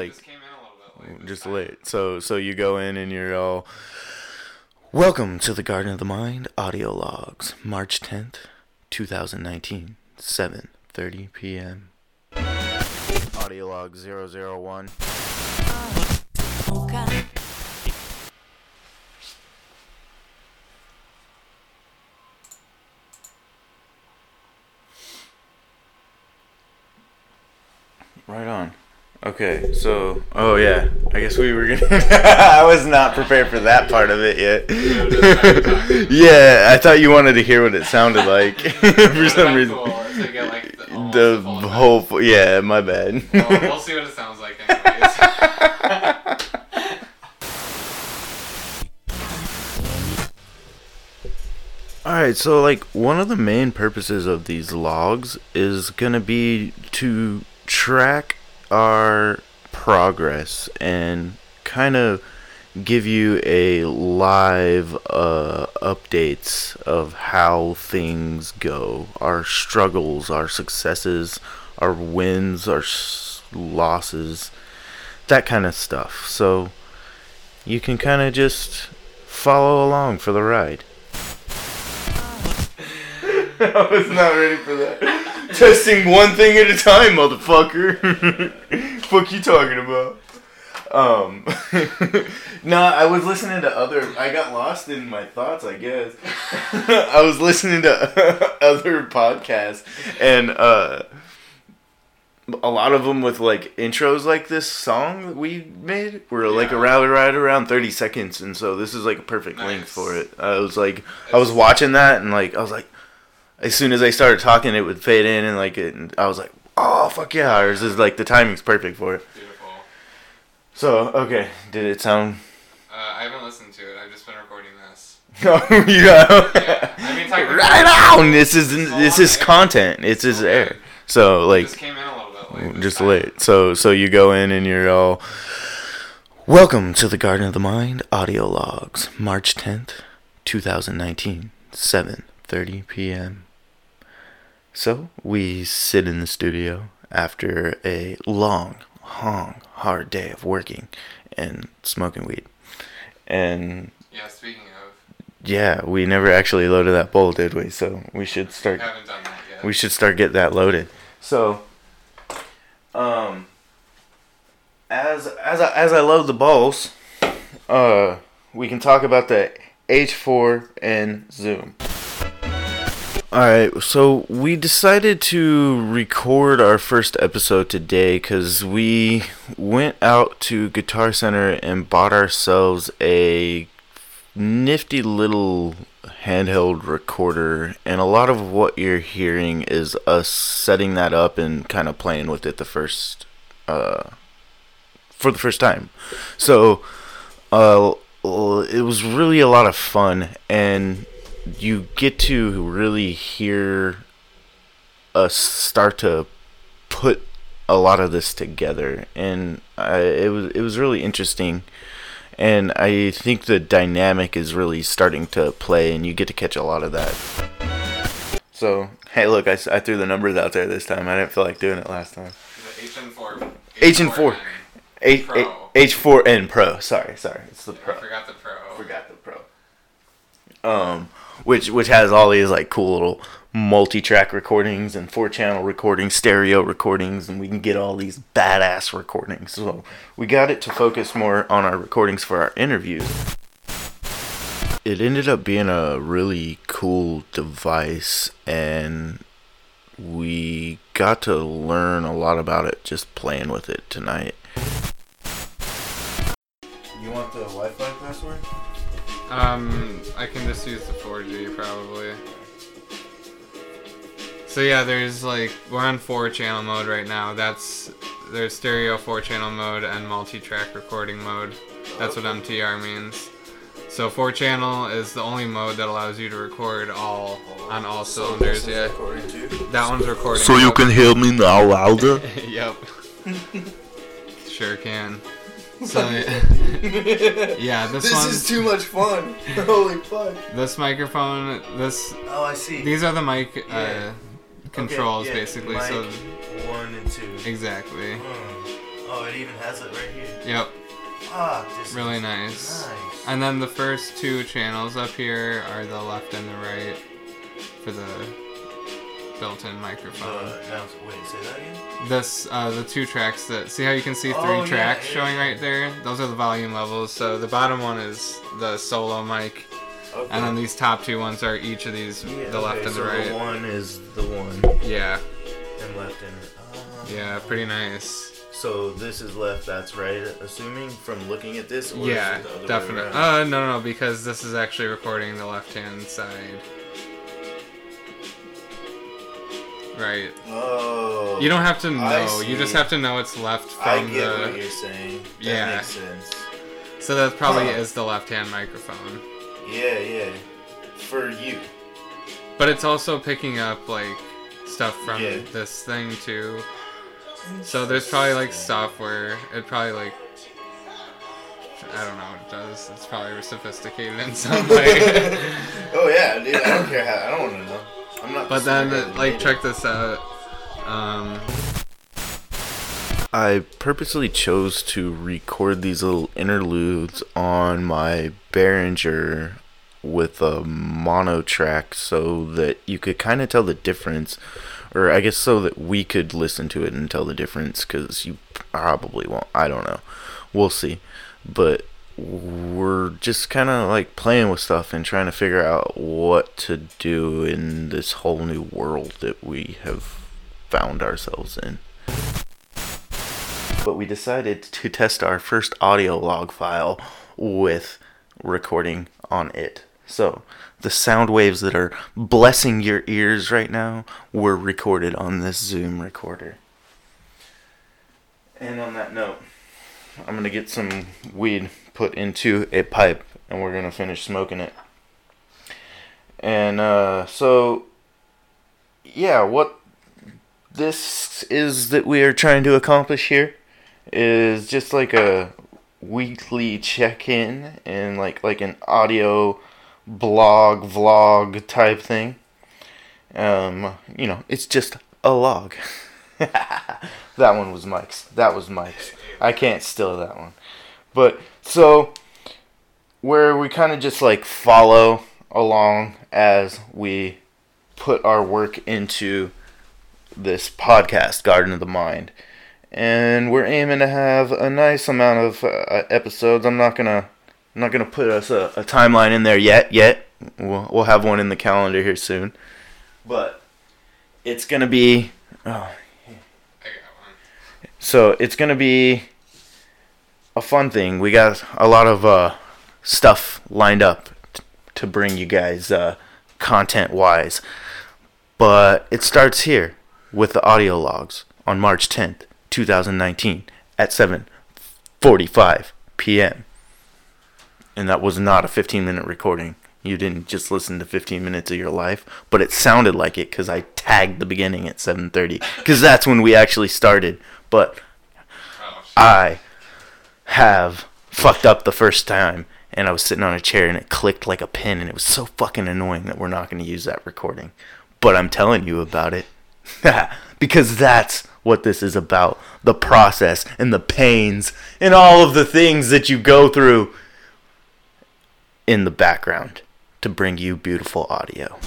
So like Just came in a little bit late. just late. So so you go in and you're all Welcome to the Garden of the Mind audio logs, March 10th, 2019, 7:30 p.m. Audio log 001. Right on. Okay, so oh yeah, I guess we were gonna. I was not prepared for that part of it yet. yeah, I thought you wanted to hear what it sounded like for some reason. Cool, to like, the, almost The full whole, yeah, my bad. Well, we'll see what it sounds like. Alright, so like one of the main purposes of these logs is gonna be to track our progress and kind of give you a live uh, updates of how things go, our struggles, our successes, our wins, our s- losses, that kind of stuff. So you can kind of just follow along for the ride. I was not ready for that. Testing one thing at a time, motherfucker. Fuck you talking about? Um, no, I was listening to other. I got lost in my thoughts, I guess. I was listening to other podcasts, and uh, a lot of them with like intros like this song that we made were like Yeah. around right around thirty seconds, and so this is like a perfect length Nice. for it. I was like, I was watching that, and like I was like, as soon as I started talking, it would fade in, and like it, and I was like, oh fuck yeah, ours is like the timing's perfect for it. Beautiful. So okay, did it sound? Uh, I haven't listened to it. I've just been recording this. Oh, you got Yeah, I mean, technically- right on. This is this is content. It's his air. So like just came in a little bit late. just late. So so you go in and you're all Welcome to the Garden of the Mind audio logs, March 10th, 2019, 7:30 p.m. So, we sit in the studio after a long, long, hard day of working and smoking weed. And Yeah, speaking of, yeah, we never actually loaded that bowl, did we? So, we should start haven't done that yet. we should start get that loaded. So, um, as as I, as I load the balls, uh, we can talk about the H4 and Zoom. All right, so we decided to record our first episode today because we went out to Guitar Center and bought ourselves a nifty little handheld recorder and a lot of what you're hearing is us setting that up and kind of playing with it the first uh for the first time. So uh it was really a lot of fun and you get to really hear us start to put a lot of this together and I, it was it was really interesting and I think the dynamic is really starting to play, and you get to catch a lot of that. So, hey, look, I, I threw the numbers out there this time. I didn't feel like doing it last time. The HN4. HN4. H Pro. H four N Pro. Sorry, sorry, it's the I Pro. forgot the Pro. Forgot the Pro. Um, which which has all these like cool little multi-track recordings and four-channel recordings, stereo recordings, and we can get all these badass recordings. So we got it to focus more on our recordings for our interviews. It ended up being a really cool device, and we got to learn a lot about it just playing with it tonight. You want the Wi-Fi password? Um, I can just use the 4G probably. So yeah, there's like we're on four channel mode right now. That's there's stereo four channel mode and multi-track recording mode. That's what MTR means. So four channel is the only mode that allows you to record all on all cylinders. Yeah, that one's recording. So you can hear me now louder? yep. sure can. So yeah, this, This is too much fun. Holy fuck. this microphone, this Oh, I see. these are the mic uh, Yeah. controls Okay, yeah, basically. mic So one and two. exactly. Hmm. Oh, it even has it right here. Yep, Ah, this really is nice. Nice. And then the first two channels up here are the left and the right for the built-in microphone. Uh, wait, say that again. This, uh, the two tracks that, see how you can see three Oh, tracks yeah, showing yeah. right there? Those are the volume levels. So the bottom one is the solo mic, Okay. and then these top two ones are each of these, the left okay, and the so right. The one is the one, Yeah, and left and uh, yeah, pretty nice. So this is left, that's right. Assuming from looking at this. Or Yeah, is it the other way definitely. Uh, no, no, no, because this is actually recording the left-hand side. Right. oh. You don't have to know. You just have to know it's left from I get what the. you're saying. That Yeah. makes sense. So that probably Huh. is the left-hand microphone. Yeah, yeah. For you. But it's also picking up like stuff from Yeah. this thing too. So there's probably like software. It probably like I don't know what it does. It's probably sophisticated in some way. oh yeah, dude. I don't care how. I don't want to know. But then like check this out. Um, I purposely chose to record these little interludes on my Behringer with a mono track so that you could kind of tell the difference, or I guess so that we could listen to it and tell the difference because you probably won't. I don't know. We'll see. But we're just kind of like playing with stuff and trying to figure out what to do in this whole new world that we have found ourselves in but we decided to test our first audio log file with recording on it. So, the sound waves that are blessing your ears right now were recorded on this Zoom recorder. And on that note, I'm going to get some weed put into a pipe and we're going to finish smoking it. And uh, so, yeah, what this is that we are trying to accomplish here is just like a weekly check-in and like like an audio blog vlog type thing. Um, you know, it's just a log. that one was Mike's. That was Mike's. I can't steal that one. But so where we kind of just like follow along as we put our work into this podcast, Garden of the Mind. And we're aiming to have a nice amount of uh, episodes. I'm not gonna, I'm not gonna put us a, a timeline in there yet. Yet we'll we'll have one in the calendar here soon. But it's gonna be, oh, I got one. so it's gonna be a fun thing. We got a lot of uh, stuff lined up t- to bring you guys uh, content wise. But it starts here with the audio logs on March 10th, 2019 at 7:45 p.m. And that was not a 15 minute recording. You didn't just listen to 15 minutes of your life, but it sounded like it cuz I tagged the beginning at 7:30 cuz that's when we actually started. But. I have fucked up the first time and I was sitting on a chair and it clicked like a pin and it was so fucking annoying that we're not going to use that recording. But I'm telling you about it because that's what this is about the process and the pains and all of the things that you go through in the background to bring you beautiful audio.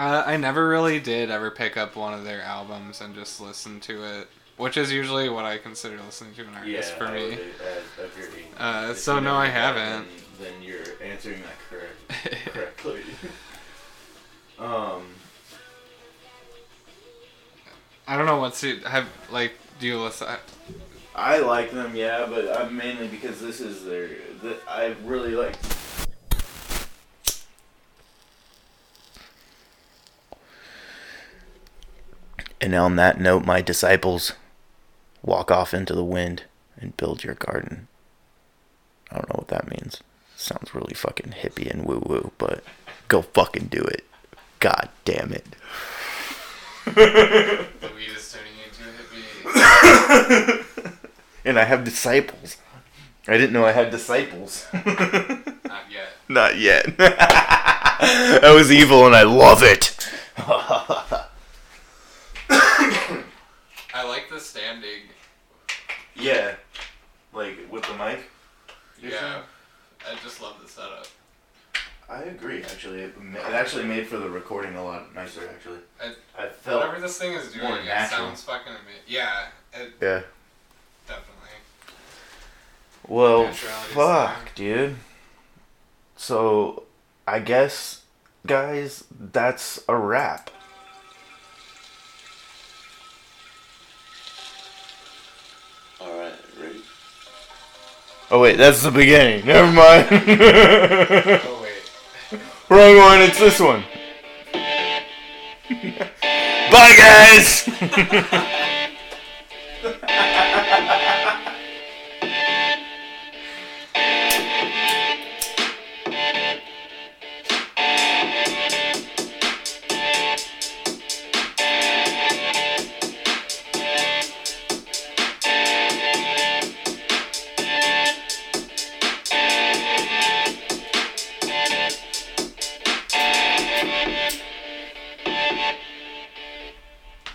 Uh, I never really did ever pick up one of their albums and just listen to it, which is usually what I consider listening to an artist for me. agree. Uh, so no, I have, haven't. Then, then you're answering that correct, correctly. um, I don't know what's it have like. Do you listen? I like them, yeah, but I'm mainly because this is their. The, I really like. And on that note, my disciples, walk off into the wind and build your garden. I don't know what that means. Sounds really fucking hippie and woo woo, but go fucking do it. God damn it. The weed is turning into a hippie. and I have disciples. I didn't know I had disciples. Not yet. Not yet. that was evil, and I love it. I like the standing. yeah, like with the mic. Yeah. I just love the setup. I agree. Actually, it, ma- it actually made for the recording a lot nicer. Actually, I- I felt. Whatever this thing is doing, more it natural. sounds fucking amazing. Yeah, it Yeah. definitely. Well, Naturality's fuck, dude. So, I guess, guys, that's a wrap. Alright, ready? Oh wait, that's the beginning. Never mind. Oh wait. Wrong one. It's this one. Bye, guys.